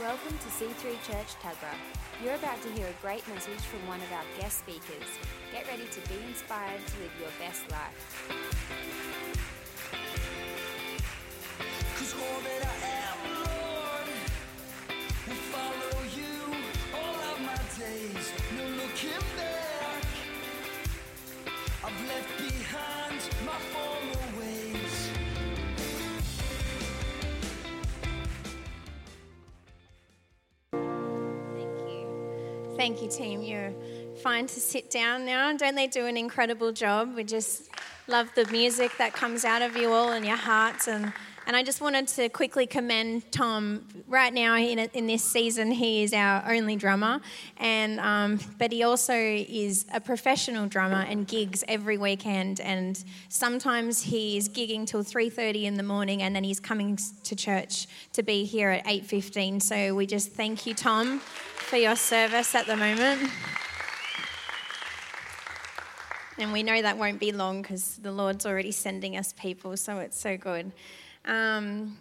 Welcome to C3 Church Tuggerah. You're about to hear a great message from one of our guest speakers. Get ready to be inspired to live your best life. Thank you, team. You're fine to sit down now. Don't they do an incredible job? We just love the music that comes out of you all and your hearts. And, and I just wanted to quickly commend Tom. Right now, in, in this season, he is our only drummer, and um, but he also is a professional drummer and gigs every weekend. And sometimes he's gigging till 3:30 in the morning, and then he's coming to church to be here at 8:15. So we just thank you, Tom, for your service at the moment. And we know that won't be long because the Lord's already sending us people, so it's so good. Um,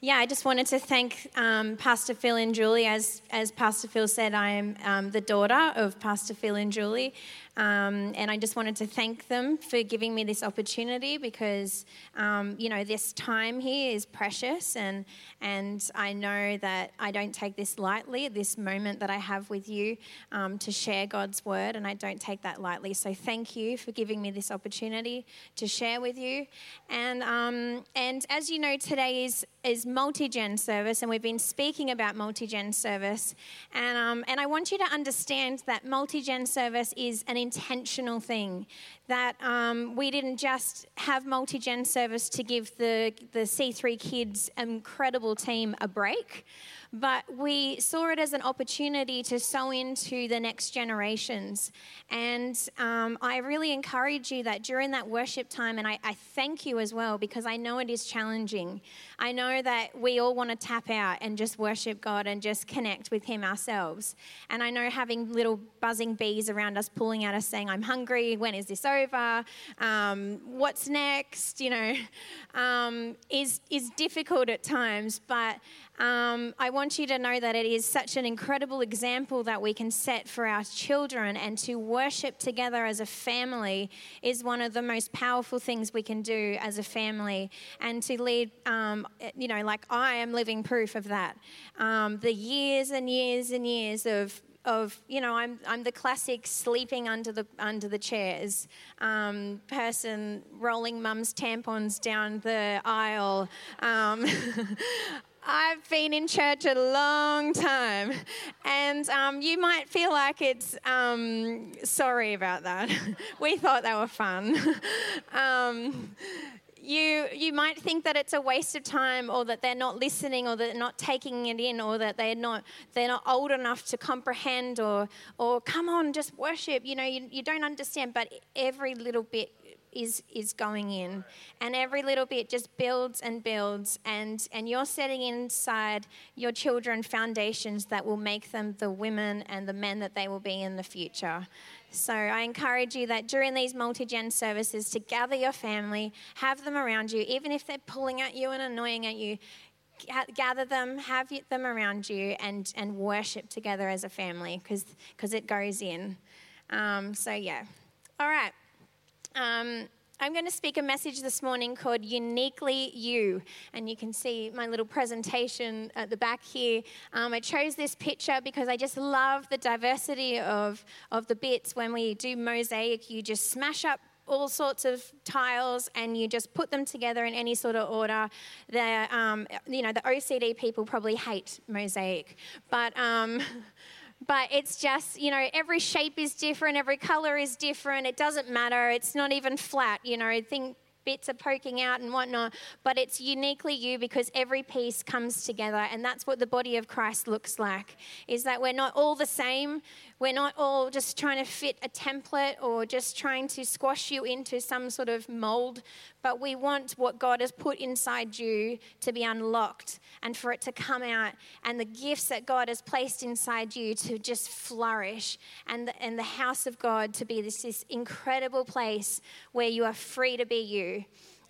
yeah, I just wanted to thank um, Pastor Phil and Julie. As, as Pastor Phil said, I am um, the daughter of Pastor Phil and Julie. Um, and I just wanted to thank them for giving me this opportunity because, um, you know, this time here is precious. And, and I know that I don't take this lightly, this moment that I have with you um, to share God's word. And I don't take that lightly. So thank you for giving me this opportunity to share with you. And, um, and as you know, today is, is multi-gen service. And we've been speaking about multi-gen service. And, um, and I want you to understand that multi-gen service is an intentional thing. That um, we didn't just have multi gen service to give the, the C3 kids incredible team a break, but we saw it as an opportunity to sow into the next generations. And um, I really encourage you that during that worship time, and I, I thank you as well because I know it is challenging. I know that we all want to tap out and just worship God and just connect with Him ourselves. And I know having little buzzing bees around us pulling at us saying, I'm hungry, when is this over? Um, what's next? You know, um, is, is difficult at times, but um, I want you to know that it is such an incredible example that we can set for our children, and to worship together as a family is one of the most powerful things we can do as a family. And to lead, um, you know, like I am living proof of that. Um, the years and years and years of of you know I'm I'm the classic sleeping under the under the chairs um, person rolling mum's tampons down the aisle. Um, I've been in church a long time, and um, you might feel like it's um, sorry about that. we thought they were fun. um, you you might think that it's a waste of time, or that they're not listening, or that they're not taking it in, or that they're not they're not old enough to comprehend, or or come on, just worship. You know, you, you don't understand, but every little bit is is going in and every little bit just builds and builds and and you're setting inside your children foundations that will make them the women and the men that they will be in the future so I encourage you that during these multi-gen services to gather your family, have them around you, even if they're pulling at you and annoying at you, gather them, have them around you, and, and worship together as a family because it goes in. Um, so, yeah. All right. Um, I'm going to speak a message this morning called Uniquely You. And you can see my little presentation at the back here. Um, I chose this picture because I just love the diversity of, of the bits. When we do mosaic, you just smash up all sorts of tiles and you just put them together in any sort of order. The, um, you know, the OCD people probably hate mosaic. But. But it's just, you know, every shape is different, every color is different. It doesn't matter. It's not even flat, you know. Think bits are poking out and whatnot, but it's uniquely you because every piece comes together, and that's what the body of Christ looks like. Is that we're not all the same. We're not all just trying to fit a template or just trying to squash you into some sort of mold, but we want what God has put inside you to be unlocked and for it to come out, and the gifts that God has placed inside you to just flourish, and the, and the house of God to be this, this incredible place where you are free to be you.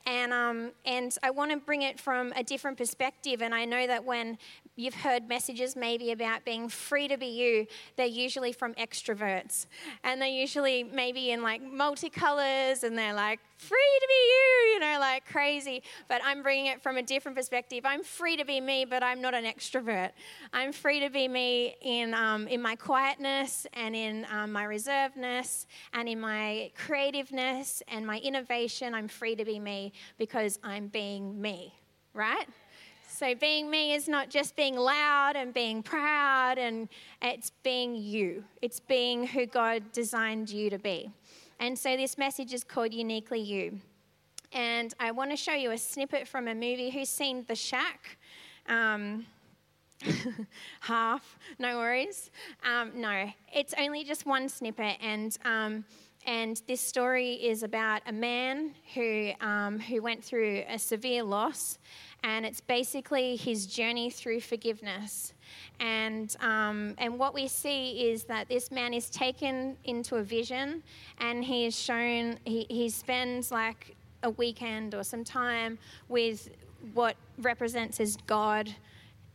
and um, and I want to bring it from a different perspective. And I know that when you've heard messages maybe about being free to be you, they're usually from extroverts, and they're usually maybe in like multicolors, and they're like free to be you, you know, like crazy. But I'm bringing it from a different perspective. I'm free to be me, but I'm not an extrovert. I'm free to be me in um, in my quietness and in um, my reservedness and in my creativeness and my innovation. I'm free to be me because I'm being me, right? So being me is not just being loud and being proud, and it's being you. It's being who God designed you to be. And so this message is called Uniquely You. And I want to show you a snippet from a movie. Who's seen The Shack? Um, half, no worries. Um, no, it's only just one snippet, and um, and this story is about a man who um, who went through a severe loss, and it's basically his journey through forgiveness. And um, and what we see is that this man is taken into a vision, and he is shown he, he spends like a weekend or some time with what represents as God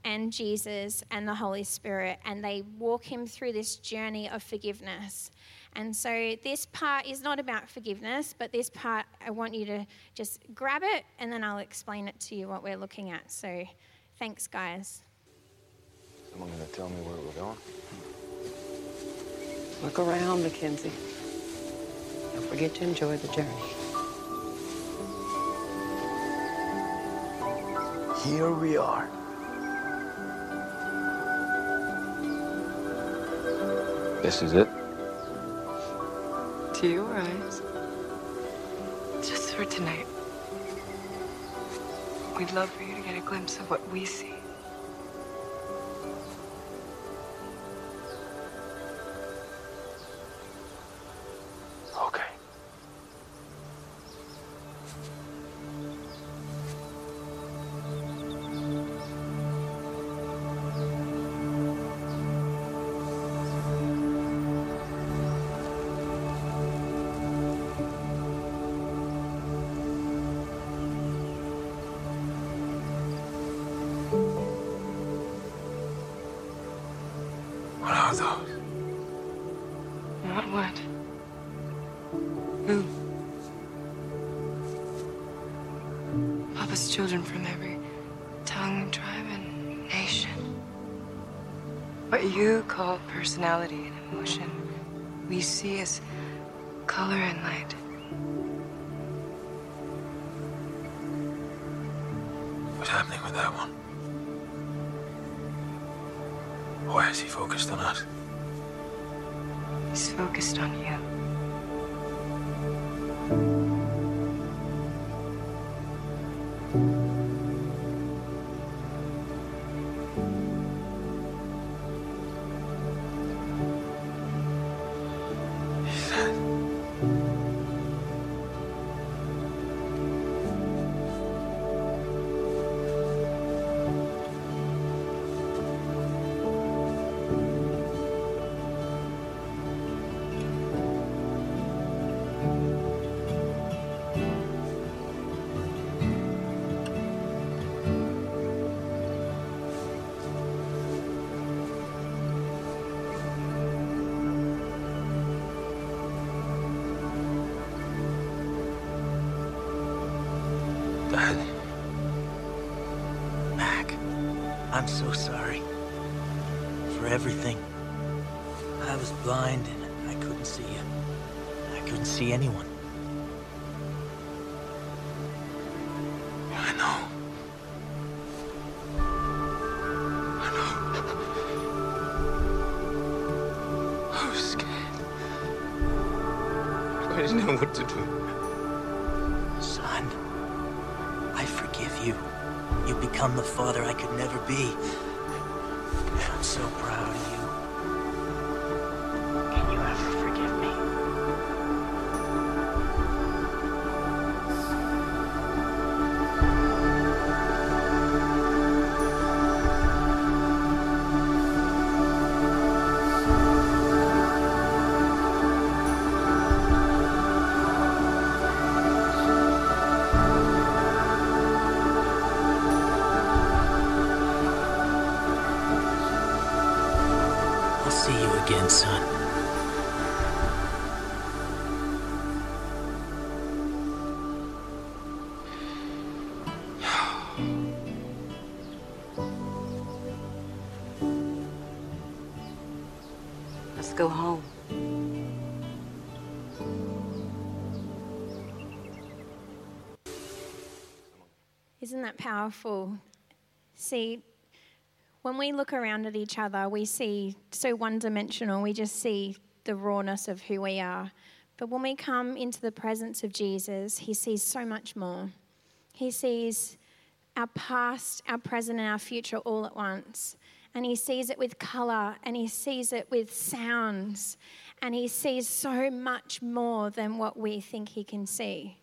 and Jesus and the Holy Spirit, and they walk him through this journey of forgiveness. And so this part is not about forgiveness, but this part, I want you to just grab it and then I'll explain it to you what we're looking at. So thanks, guys. Someone gonna tell me where we're going? Look around, Mackenzie. Don't forget to enjoy the journey. Here we are. This is it? To your eyes. Just for tonight. We'd love for you to get a glimpse of what we see. Children from every tongue, tribe, and nation. What you call personality and emotion, we see as color and light. What's happening with that one? Why is he focused on us? He's focused on you. So sorry. For everything. I was blind and I couldn't see you. I couldn't see anyone. Become the father I could never be. And I'm so proud of you. Son. Let's go home. Isn't that powerful? See, when we look around at each other, we see so one dimensional, we just see the rawness of who we are. But when we come into the presence of Jesus, he sees so much more. He sees our past, our present, and our future all at once. And he sees it with color and he sees it with sounds. And he sees so much more than what we think he can see.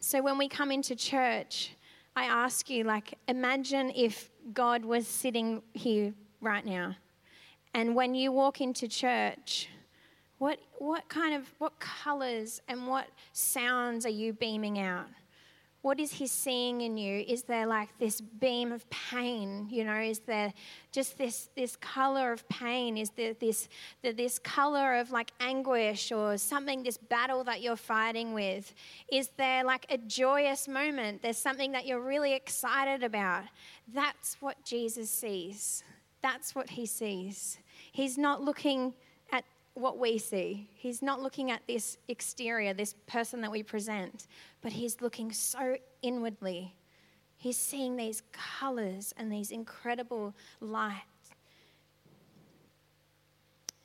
So when we come into church, I ask you, like, imagine if God was sitting here right now. And when you walk into church, what, what kind of, what colors and what sounds are you beaming out? What is he seeing in you? Is there like this beam of pain? You know, is there just this, this color of pain? Is there this, the, this color of like anguish or something, this battle that you're fighting with? Is there like a joyous moment? There's something that you're really excited about. That's what Jesus sees. That's what he sees. He's not looking what we see. He's not looking at this exterior, this person that we present, but he's looking so inwardly. He's seeing these colors and these incredible lights.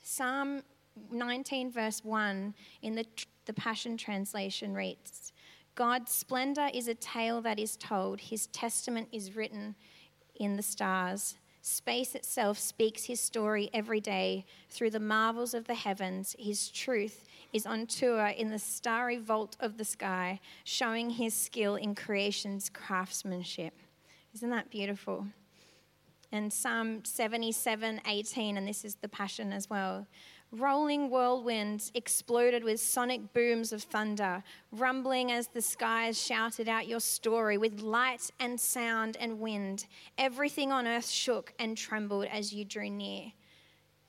Psalm 19, verse 1 in the, the Passion Translation reads God's splendor is a tale that is told, his testament is written in the stars. Space itself speaks his story every day through the marvels of the heavens. His truth is on tour in the starry vault of the sky, showing his skill in creation's craftsmanship. Isn't that beautiful? And Psalm 77 18, and this is the Passion as well. Rolling whirlwinds exploded with sonic booms of thunder, rumbling as the skies shouted out your story with light and sound and wind. Everything on earth shook and trembled as you drew near.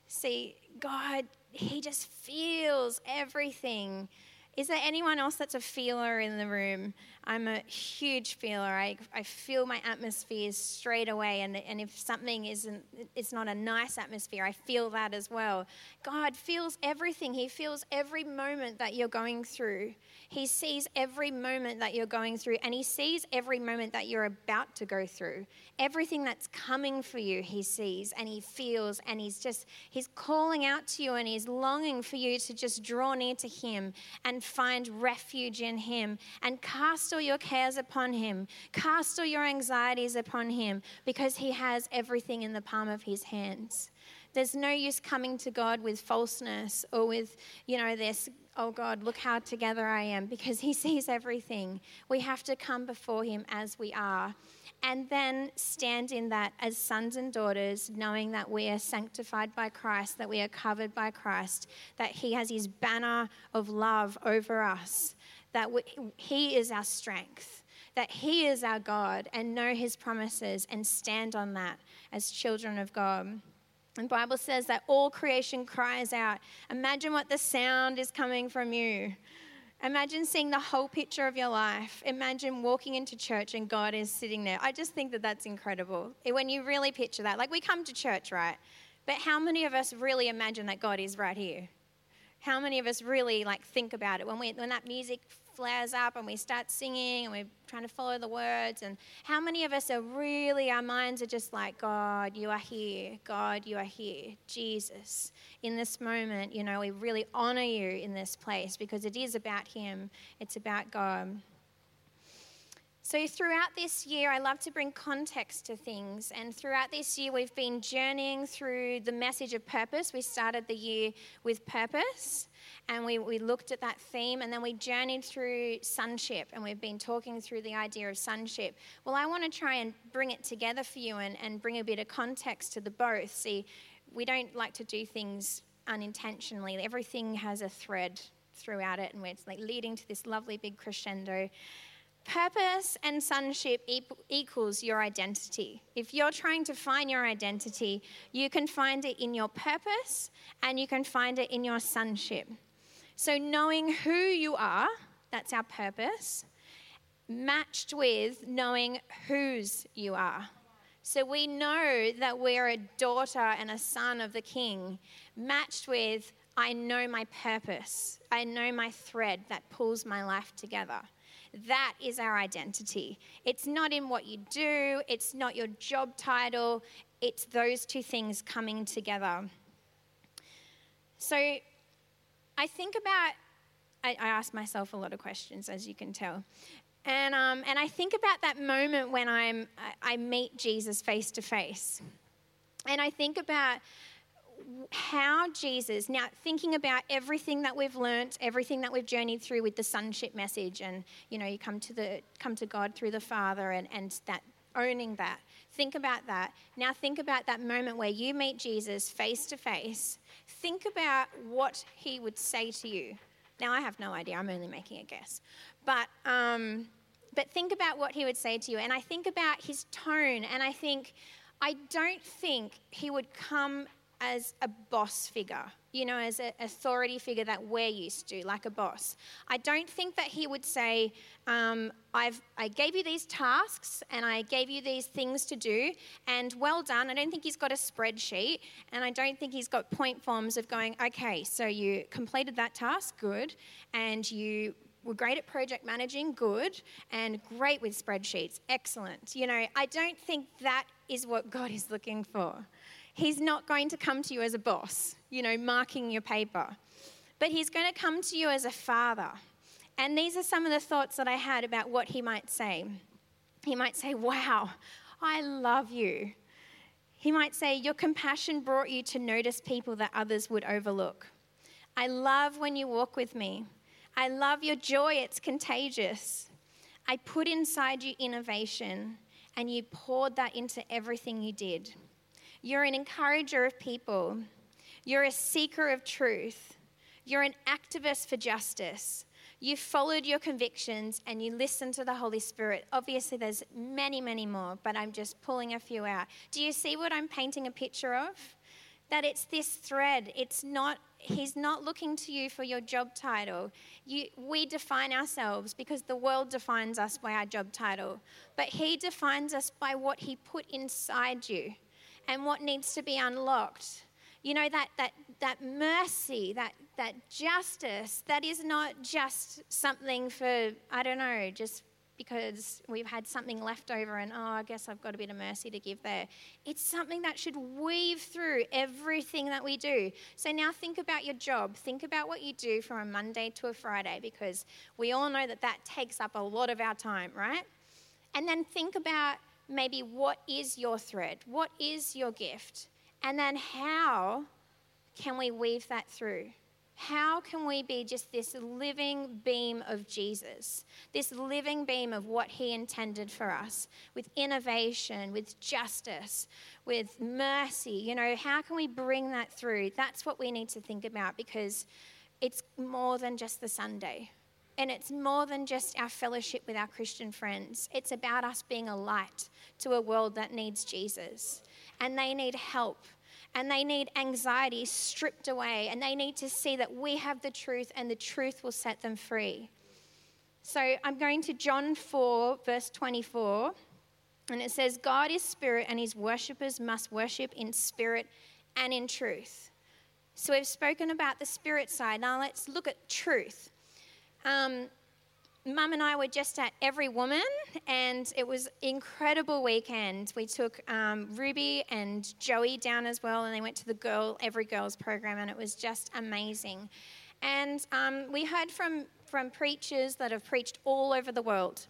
See, God, He just feels everything. Is there anyone else that's a feeler in the room? I'm a huge feeler. I, I feel my atmosphere straight away, and, and if something isn't, it's not a nice atmosphere, I feel that as well. God feels everything. He feels every moment that you're going through. He sees every moment that you're going through, and He sees every moment that you're about to go through. Everything that's coming for you, He sees and He feels, and He's just, He's calling out to you and He's longing for you to just draw near to Him and find refuge in Him and cast all your cares upon Him, cast all your anxieties upon Him because He has everything in the palm of His hands. There's no use coming to God with falseness or with, you know, this, oh God, look how together I am, because He sees everything. We have to come before Him as we are and then stand in that as sons and daughters, knowing that we are sanctified by Christ, that we are covered by Christ, that He has His banner of love over us, that we, He is our strength, that He is our God, and know His promises and stand on that as children of God. And Bible says that all creation cries out. Imagine what the sound is coming from you. Imagine seeing the whole picture of your life. Imagine walking into church and God is sitting there. I just think that that's incredible. When you really picture that, like we come to church, right? But how many of us really imagine that God is right here? How many of us really like think about it when we when that music flares up and we start singing and we're trying to follow the words and how many of us are really our minds are just like God, you are here. God, you are here. Jesus, in this moment, you know, we really honor you in this place because it is about him. It's about God. So, throughout this year, I love to bring context to things. And throughout this year, we've been journeying through the message of purpose. We started the year with purpose, and we, we looked at that theme, and then we journeyed through sonship, and we've been talking through the idea of sonship. Well, I want to try and bring it together for you and, and bring a bit of context to the both. See, we don't like to do things unintentionally, everything has a thread throughout it, and it's like leading to this lovely big crescendo. Purpose and sonship equals your identity. If you're trying to find your identity, you can find it in your purpose and you can find it in your sonship. So, knowing who you are, that's our purpose, matched with knowing whose you are. So, we know that we're a daughter and a son of the king, matched with I know my purpose, I know my thread that pulls my life together. That is our identity. It's not in what you do, it's not your job title, it's those two things coming together. So I think about, I, I ask myself a lot of questions, as you can tell. And, um, and I think about that moment when I'm, I, I meet Jesus face to face. And I think about how Jesus, now thinking about everything that we've learnt, everything that we've journeyed through with the sonship message, and you know, you come to the come to God through the Father and, and that owning that. Think about that. Now think about that moment where you meet Jesus face to face. Think about what he would say to you. Now I have no idea, I'm only making a guess. But um, but think about what he would say to you. And I think about his tone, and I think, I don't think he would come as a boss figure, you know, as an authority figure that we're used to, like a boss. I don't think that he would say, um, I've, I gave you these tasks and I gave you these things to do, and well done. I don't think he's got a spreadsheet, and I don't think he's got point forms of going, okay, so you completed that task, good, and you were great at project managing, good, and great with spreadsheets, excellent. You know, I don't think that is what God is looking for. He's not going to come to you as a boss, you know, marking your paper, but He's going to come to you as a father. And these are some of the thoughts that I had about what He might say. He might say, Wow, I love you. He might say, Your compassion brought you to notice people that others would overlook. I love when you walk with me. I love your joy, it's contagious. I put inside you innovation, and you poured that into everything you did. You're an encourager of people. You're a seeker of truth. You're an activist for justice. You followed your convictions and you listened to the Holy Spirit. Obviously, there's many, many more, but I'm just pulling a few out. Do you see what I'm painting a picture of? That it's this thread. It's not, He's not looking to you for your job title. You, we define ourselves because the world defines us by our job title, but He defines us by what He put inside you and what needs to be unlocked. You know, that, that, that mercy, that, that justice, that is not just something for, I don't know, just because we've had something left over and, oh, I guess I've got a bit of mercy to give there. It's something that should weave through everything that we do. So now think about your job. Think about what you do from a Monday to a Friday because we all know that that takes up a lot of our time, right? And then think about maybe what is your thread? What is your gift? And then how can we weave that through? How can we be just this living beam of Jesus, this living beam of what He intended for us with innovation, with justice, with mercy? You know, how can we bring that through? That's what we need to think about because it's more than just the Sunday. And it's more than just our fellowship with our Christian friends. It's about us being a light to a world that needs Jesus. And they need help. And they need anxiety stripped away. And they need to see that we have the truth and the truth will set them free. So I'm going to John 4, verse 24. And it says, God is spirit, and his worshippers must worship in spirit and in truth. So we've spoken about the spirit side. Now let's look at truth. Um, Mum and I were just at Every Woman, and it was incredible weekend. We took um, Ruby and Joey down as well, and they went to the Girl Every Girls program, and it was just amazing. And um, we heard from from preachers that have preached all over the world.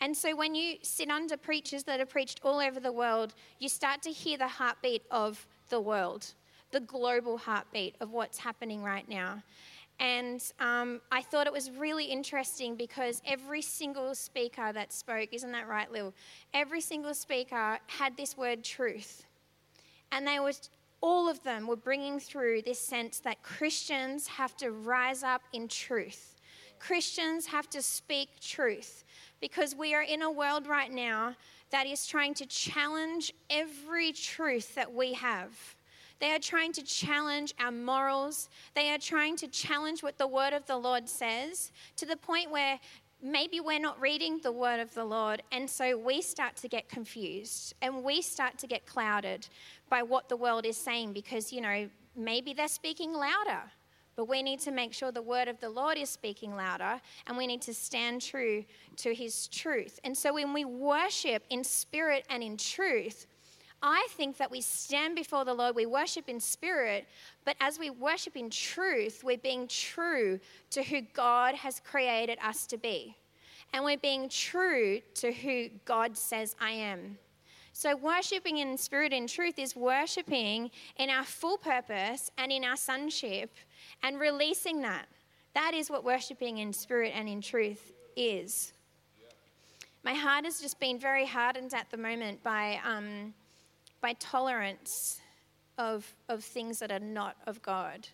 And so when you sit under preachers that have preached all over the world, you start to hear the heartbeat of the world, the global heartbeat of what's happening right now. And um, I thought it was really interesting because every single speaker that spoke, isn't that right, Lil? Every single speaker had this word truth. And they was, all of them were bringing through this sense that Christians have to rise up in truth, Christians have to speak truth because we are in a world right now that is trying to challenge every truth that we have. They are trying to challenge our morals. They are trying to challenge what the word of the Lord says to the point where maybe we're not reading the word of the Lord, and so we start to get confused and we start to get clouded by what the world is saying because, you know, maybe they're speaking louder. But we need to make sure the word of the Lord is speaking louder and we need to stand true to his truth. And so when we worship in spirit and in truth, I think that we stand before the Lord, we worship in spirit, but as we worship in truth, we're being true to who God has created us to be. And we're being true to who God says I am. So, worshiping in spirit and truth is worshiping in our full purpose and in our sonship and releasing that. That is what worshiping in spirit and in truth is. My heart has just been very hardened at the moment by, um, by tolerance of, of things that are not of God,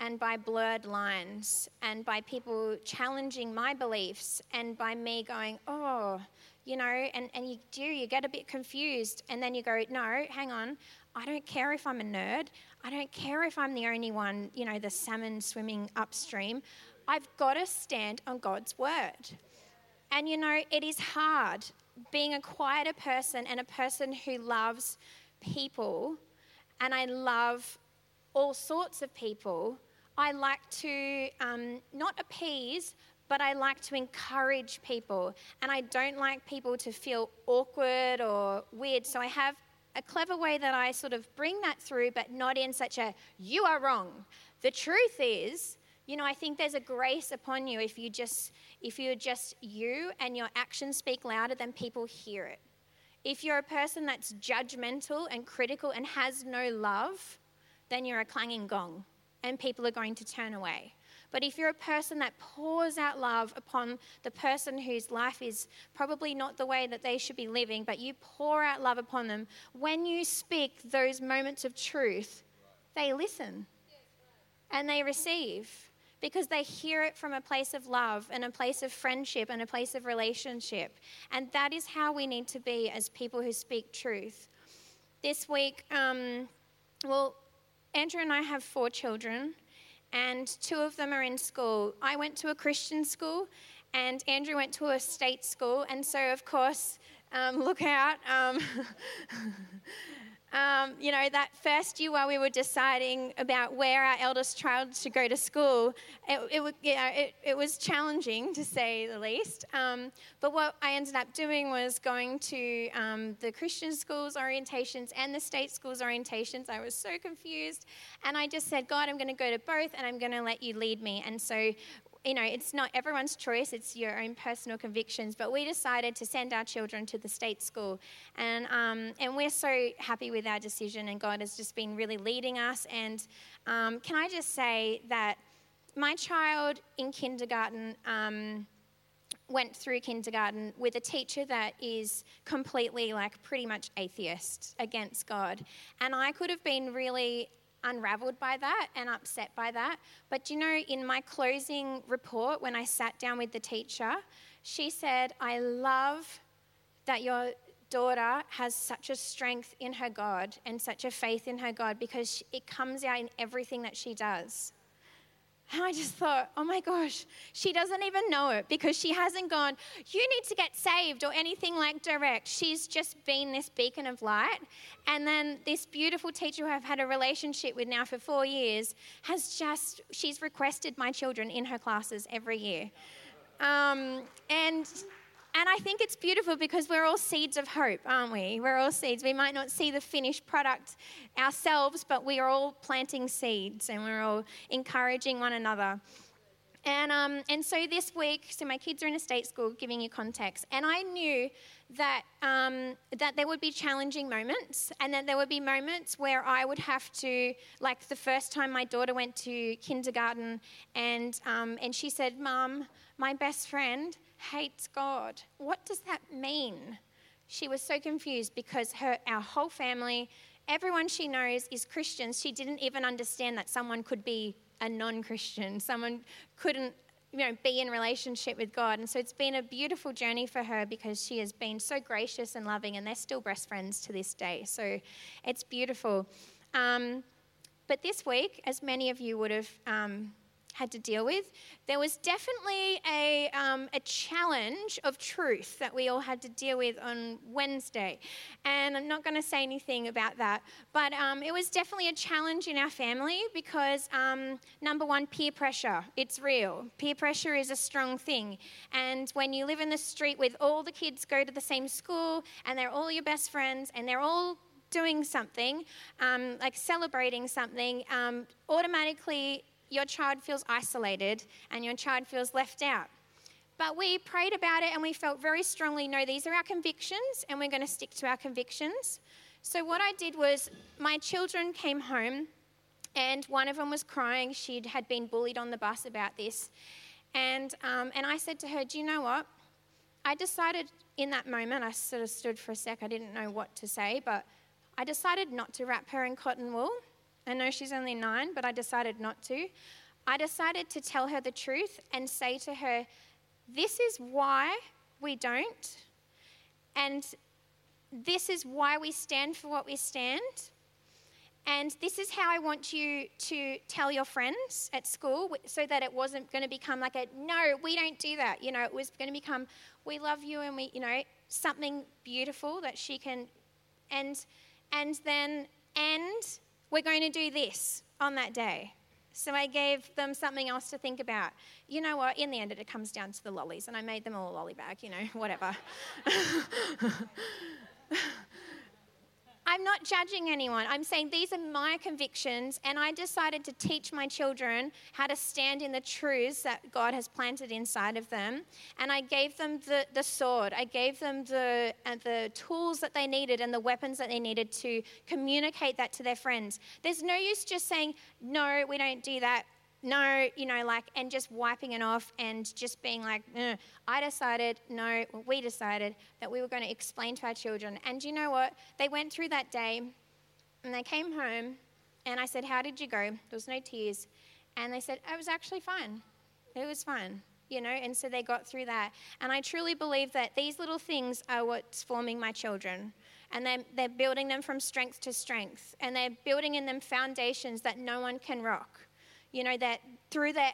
and by blurred lines, and by people challenging my beliefs, and by me going, oh, you know, and, and you do, you get a bit confused, and then you go, no, hang on, I don't care if I'm a nerd. I don't care if I'm the only one, you know, the salmon swimming upstream. I've got to stand on God's word. And you know, it is hard being a quieter person and a person who loves people, and I love all sorts of people. I like to um, not appease, but I like to encourage people. And I don't like people to feel awkward or weird. So I have a clever way that I sort of bring that through, but not in such a, you are wrong. The truth is, you know, I think there's a grace upon you if you just, if you're just you and your actions speak louder than people hear it. If you're a person that's judgmental and critical and has no love, then you're a clanging gong and people are going to turn away. But if you're a person that pours out love upon the person whose life is probably not the way that they should be living, but you pour out love upon them, when you speak those moments of truth, they listen and they receive because they hear it from a place of love and a place of friendship and a place of relationship. And that is how we need to be as people who speak truth. This week, um, well, Andrew and I have four children and two of them are in school. I went to a Christian school, and Andrew went to a state school, and so, of course, um, look out. Um, um, you know, that first year while we were deciding about where our eldest child should go to school, it, it, it, it was challenging to say the least. Um, but what I ended up doing was going to um, the Christian schools orientations and the state schools orientations. I was so confused. And I just said, God, I'm going to go to both and I'm going to let you lead me. And so you know, it's not everyone's choice, it's your own personal convictions. But we decided to send our children to the state school. And, um, and we're so happy with our decision, and God has just been really leading us. And um, can I just say that my child in kindergarten, um, went through kindergarten with a teacher that is completely like pretty much atheist against God. And I could have been really unraveled by that and upset by that. But you know, in my closing report, when I sat down with the teacher, she said, I love that your daughter has such a strength in her God and such a faith in her God because it comes out in everything that she does. And I just thought, oh my gosh, she doesn't even know it because she hasn't gone, you need to get saved or anything like direct. She's just been this beacon of light. And then this beautiful teacher who I've had a relationship with now for four years has just, she's requested my children in her classes every year. Um, and and I think it's beautiful because we're all seeds of hope, aren't we? We're all seeds. We might not see the finished product ourselves, but we are all planting seeds and we're all encouraging one another. And, um, and so this week, so my kids are in a state school, giving you context, and I knew that, um, that there would be challenging moments, and that there would be moments where I would have to, like the first time my daughter went to kindergarten, and, um, and she said, Mum, my best friend hates God. What does that mean? She was so confused because her, our whole family, everyone she knows is Christians. She didn't even understand that someone could be a non Christian. Someone couldn't you know, be in relationship with God. And so it's been a beautiful journey for her because she has been so gracious and loving, and they're still best friends to this day. So it's beautiful. Um, but this week, as many of you would have um, had to deal with. There was definitely a, um, a challenge of truth that we all had to deal with on Wednesday. And I'm not going to say anything about that, but um, it was definitely a challenge in our family because, um, number one, peer pressure. It's real. Peer pressure is a strong thing. And when you live in the street with all the kids go to the same school and they're all your best friends and they're all doing something, um, like celebrating something, um, automatically your child feels isolated and your child feels left out. But we prayed about it and we felt very strongly no, these are our convictions and we're going to stick to our convictions. So, what I did was, my children came home and one of them was crying. She had been bullied on the bus about this. And, um, and I said to her, Do you know what? I decided in that moment, I sort of stood for a sec, I didn't know what to say, but I decided not to wrap her in cotton wool. I know she's only nine, but I decided not to. I decided to tell her the truth and say to her, This is why we don't, and this is why we stand for what we stand. And this is how I want you to tell your friends at school so that it wasn't going to become like a no, we don't do that. You know, it was going to become we love you and we, you know, something beautiful that she can and and then and we're going to do this on that day. So I gave them something else to think about. You know what? In the end, it comes down to the lollies, and I made them all a lolly bag, you know, whatever. I'm not judging anyone. I'm saying these are my convictions, and I decided to teach my children how to stand in the truths that God has planted inside of them. And I gave them the, the sword, I gave them the, uh, the tools that they needed and the weapons that they needed to communicate that to their friends. There's no use just saying, no, we don't do that no, you know, like, and just wiping it off and just being like, I decided, no, we decided that we were going to explain to our children. And you know what? They went through that day and they came home and I said, How did you go? There was no tears. And they said, It was actually fine. It was fine, you know, and so they got through that. And I truly believe that these little things are what's forming my children and they're, they're building them from strength to strength, and they're building in them foundations that no one can rock you know, that through their,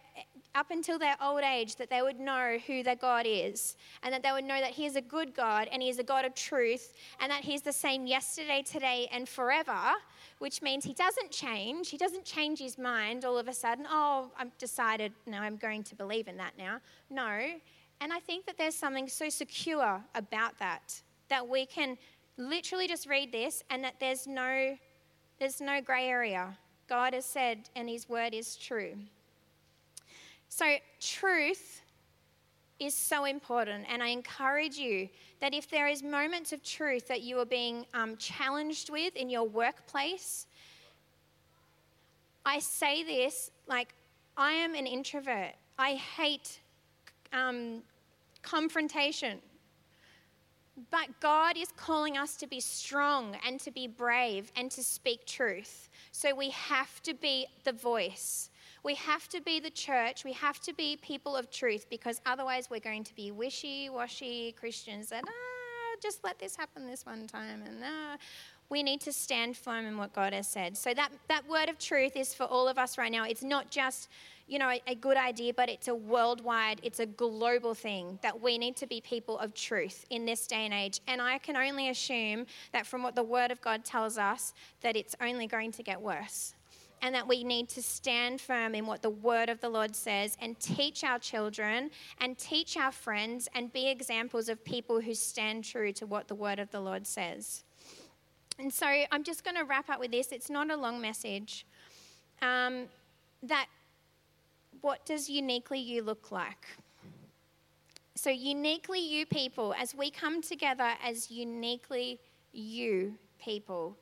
up until their old age, that they would know who their God is, and that they would know that He is a good God and He is a God of truth, and that He's the same yesterday, today, and forever, which means He doesn't change. He doesn't change His mind all of a sudden. Oh, I've decided now I'm going to believe in that now. No. And I think that there's something so secure about that, that we can literally just read this and that there's no, there's no grey area God has said, and His word is true. So, truth is so important, and I encourage you that if there is moments of truth that you are being um, challenged with in your workplace, I say this like I am an introvert. I hate um, confrontation. But God is calling us to be strong and to be brave and to speak truth. So we have to be the voice. We have to be the church. We have to be people of truth because otherwise we're going to be wishy washy Christians that, ah, just let this happen this one time. And ah, we need to stand firm in what God has said. So that, that word of truth is for all of us right now. It's not just you know, a, a, good idea, but it's a worldwide, it's a global thing that we need to be people of truth in this day and age. And I can only assume that from what the Word of God tells us, that it's only going to get worse. And that we need to stand firm in what the word of the Lord says and teach our children and teach our friends and be examples of people who stand true to what the word of the Lord says. And so I'm just going to wrap up with this. It's not a long message. Um, that what does uniquely you look like? So, uniquely you people, as we come together as uniquely you people,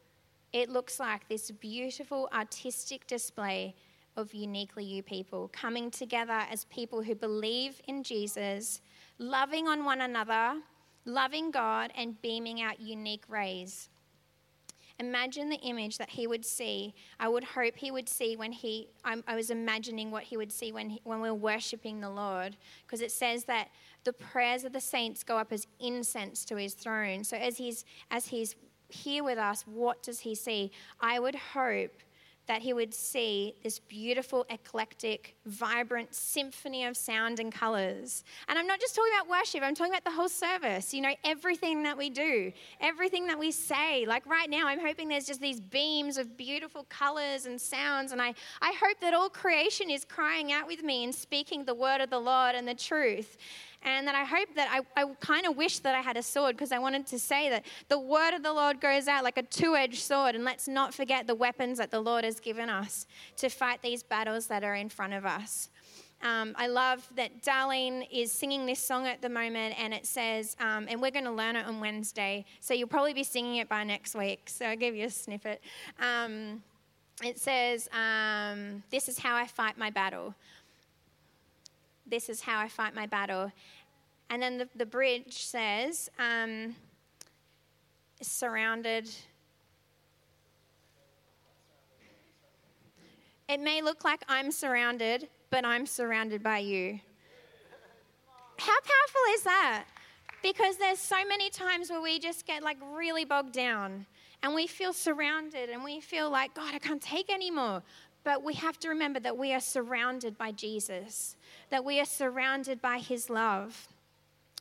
it looks like this beautiful artistic display of uniquely you people coming together as people who believe in Jesus, loving on one another, loving God, and beaming out unique rays. Imagine the image that he would see. I would hope he would see when he, I, I was imagining what he would see when, he, when we we're worshiping the Lord, because it says that the prayers of the saints go up as incense to his throne. So as he's, as he's here with us, what does he see? I would hope that he would see this beautiful, eclectic, vibrant symphony of sound and colors. And I'm not just talking about worship, I'm talking about the whole service. You know, everything that we do, everything that we say. Like right now, I'm hoping there's just these beams of beautiful colors and sounds. And I, I hope that all creation is crying out with me and speaking the word of the Lord and the truth. And that I hope that I, I kind of wish that I had a sword because I wanted to say that the word of the Lord goes out like a two edged sword. And let's not forget the weapons that the Lord has given us to fight these battles that are in front of us. Um, I love that Darlene is singing this song at the moment, and it says, um, and we're going to learn it on Wednesday, so you'll probably be singing it by next week. So I'll give you a snippet. Um, it says, um, This is how I fight my battle. This is how I fight my battle. And then the, the bridge says, um, surrounded. It may look like I'm surrounded, but I'm surrounded by you. How powerful is that? Because there's so many times where we just get like really bogged down and we feel surrounded and we feel like, God, I can't take anymore. But we have to remember that we are surrounded by Jesus, that we are surrounded by his love.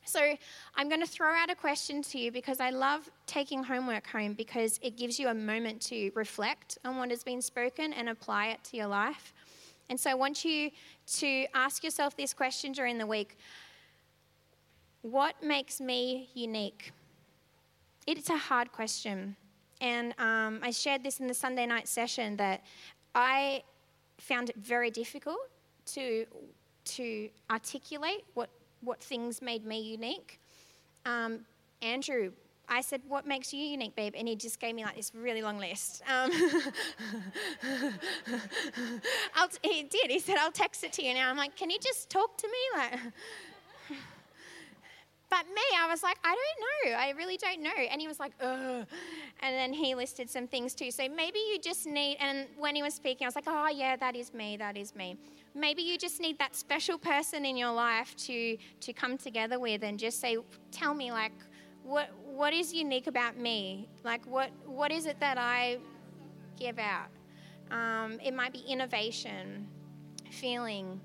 So I'm going to throw out a question to you because I love taking homework home because it gives you a moment to reflect on what has been spoken and apply it to your life. And so I want you to ask yourself this question during the week What makes me unique? It's a hard question. And um, I shared this in the Sunday night session that I found it very difficult to, to articulate what, what things made me unique. Um, Andrew, I said, What makes you unique, babe? And he just gave me like this really long list. Um, he did. He said, I'll text it to you now. I'm like, Can you just talk to me? Like, was like, I don't know. I really don't know. And he was like, ugh. And then he listed some things too. So maybe you just need, and when he was speaking, I was like, oh, yeah, that is me. That is me. Maybe you just need that special person in your life to, to come together with and just say, tell me, like, what, what is unique about me? Like, what, what is it that I give out? Um, it might be innovation, feeling,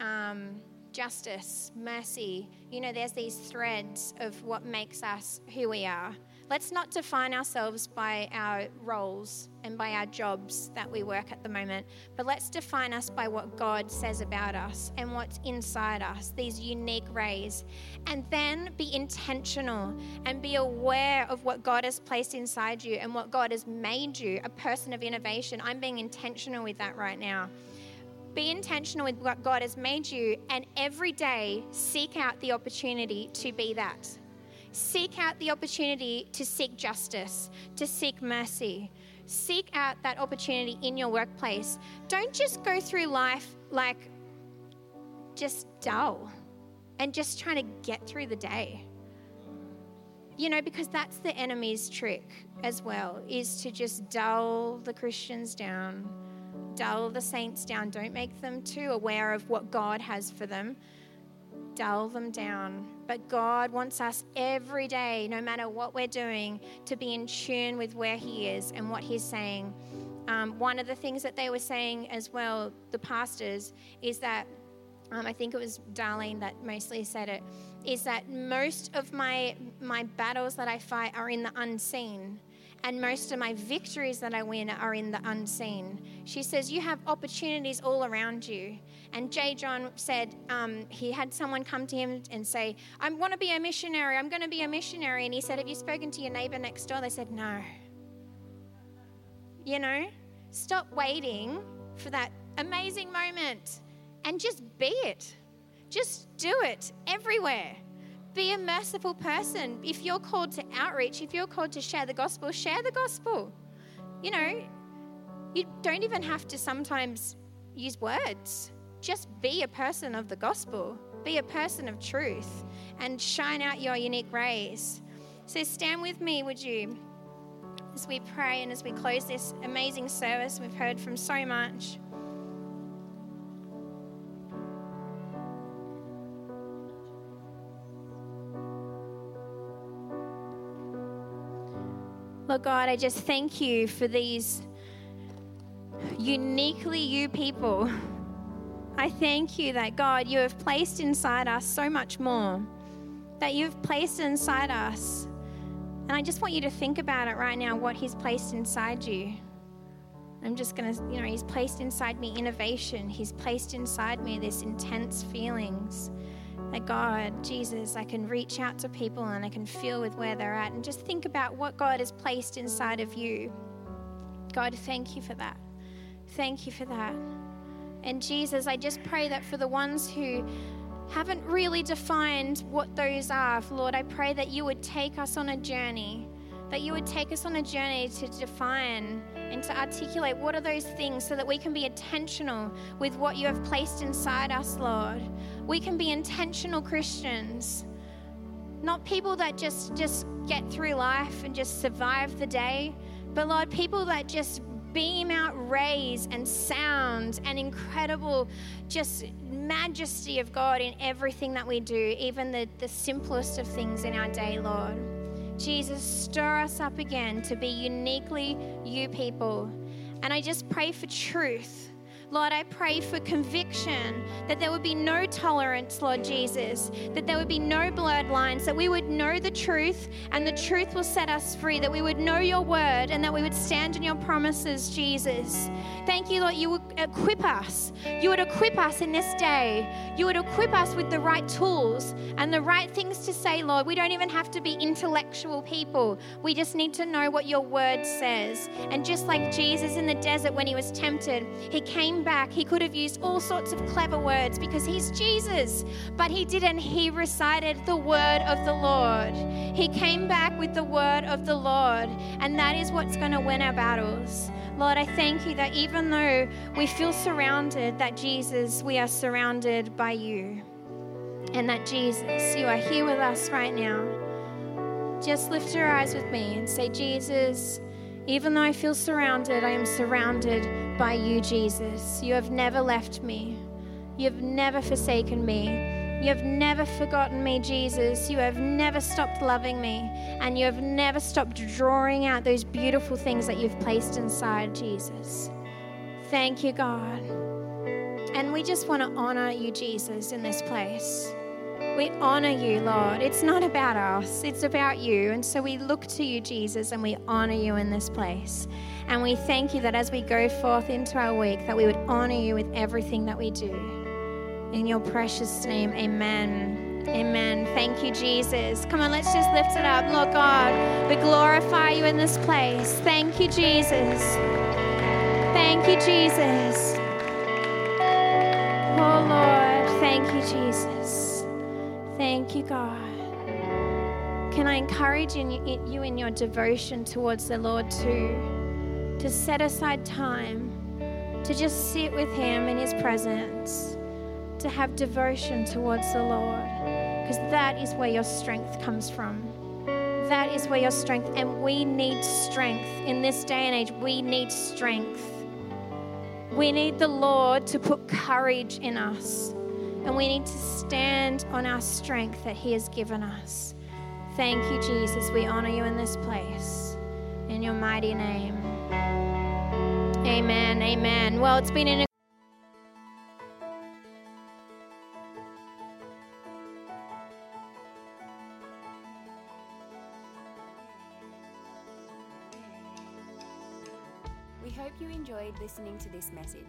um, justice, mercy. You know, there's these threads of what makes us who we are. Let's not define ourselves by our roles and by our jobs that we work at the moment, but let's define us by what God says about us and what's inside us, these unique rays. And then be intentional and be aware of what God has placed inside you and what God has made you a person of innovation. I'm being intentional with that right now. Be intentional with what God has made you, and every day seek out the opportunity to be that. Seek out the opportunity to seek justice, to seek mercy. Seek out that opportunity in your workplace. Don't just go through life like just dull and just trying to get through the day. You know, because that's the enemy's trick as well, is to just dull the Christians down dull the saints down. Don't make them too aware of what God has for them. Dull them down. But God wants us every day, no matter what we're doing, to be in tune with where He is and what He's saying. Um, one of the things that they were saying as well, the pastors, is that um, I think it was Darlene that mostly said it, is that most of my my battles that I fight are in the unseen and most of my victories that I win are in the unseen. She says, You have opportunities all around you. And J. John said um, he had someone come to him and say, I want to be a missionary. I'm going to be a missionary. And he said, Have you spoken to your neighbor next door? They said, No. You know, stop waiting for that amazing moment and just be it. Just do it everywhere. Be a merciful person. If you're called to outreach, if you're called to share the gospel, share the gospel. You know, you don't even have to sometimes use words. Just be a person of the gospel, be a person of truth, and shine out your unique rays. So stand with me, would you? as we pray and as we close this amazing service. We've heard from so much. Lord God, I just thank you for these uniquely you people. I thank you that, God, you have placed inside us so much more, that you've placed inside us. And I just want you to think about it right now what He's placed inside you. I'm just going to, you know, He's placed inside me innovation. He's placed inside me this intense feelings that God, Jesus, I can reach out to people and I can feel with where they're at. And just think about what God has placed inside of you. God, thank you for that. Thank you for that. And Jesus, I just pray that for the ones who haven't really defined what those are, Lord, I pray that you would take us on a journey, that you would take us on a journey to define and to articulate what are those things so that we can be intentional with what you have placed inside us, Lord. We can be intentional Christians. Not people that just just get through life and just survive the day, but Lord, people that just beam out rays and sounds and incredible just majesty of God in everything that we do, even the, the simplest of things in our day, Lord. Jesus, stir us up again to be uniquely you people. And I just pray for truth Lord, I pray for conviction that there would be no tolerance, Lord Jesus, that there would be no blurred lines, that we would know the truth and the truth will set us free, that we would know your word and that we would stand in your promises, Jesus. Thank you, Lord, you would equip us. You would equip us in this day. You would equip us with the right tools and the right things to say, Lord. We don't even have to be intellectual people. We just need to know what your word says. And just like Jesus in the desert when he was tempted, he came back, he could have used all sorts of clever words because he's Jesus, but he didn't. He recited the word of the Lord. He came back with the word of the Lord, and that is what's going to win our battles. Lord, I thank you that even though we feel surrounded, that Jesus, we are surrounded by you. And that Jesus, you are here with us right now. Just lift your eyes with me and say, Jesus, even though I feel surrounded, I am surrounded by you, Jesus. You have never left me. You have never forsaken me. You have never forgotten me, Jesus. You have never stopped loving me. And you have never stopped drawing out those beautiful things that you've placed inside, Jesus. Thank you, God. And we just want to honor you, Jesus, in this place. We honor you, Lord. It's not about us, it's about you. And so we look to you, Jesus, and we honor you in this place. And we thank you that as we go forth into our week, that we would honor you with everything that we do. In your precious name, amen. Amen. Thank you, Jesus. Come on, let's just lift it up. Lord God, we glorify you in this place. Thank you, Jesus. Thank you, Jesus. Oh, Lord, thank you, Jesus. Thank you, God. Can I encourage you in your devotion towards the Lord too? To set aside time to just sit with Him in His presence, to have devotion towards the Lord, because that is where your strength comes from. That is where your strength, and we need strength in this day and age. We need strength. We need the Lord to put courage in us and we need to stand on our strength that He has given us. Thank you, Jesus. We honor you in this place. In your mighty name. Amen. Amen. Well, it's been an We hope you enjoyed listening to this message.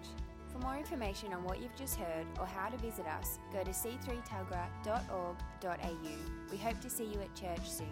For more information on what you've just heard or how to visit us, go to c3tuggerah.org.au. We hope to see you at church soon.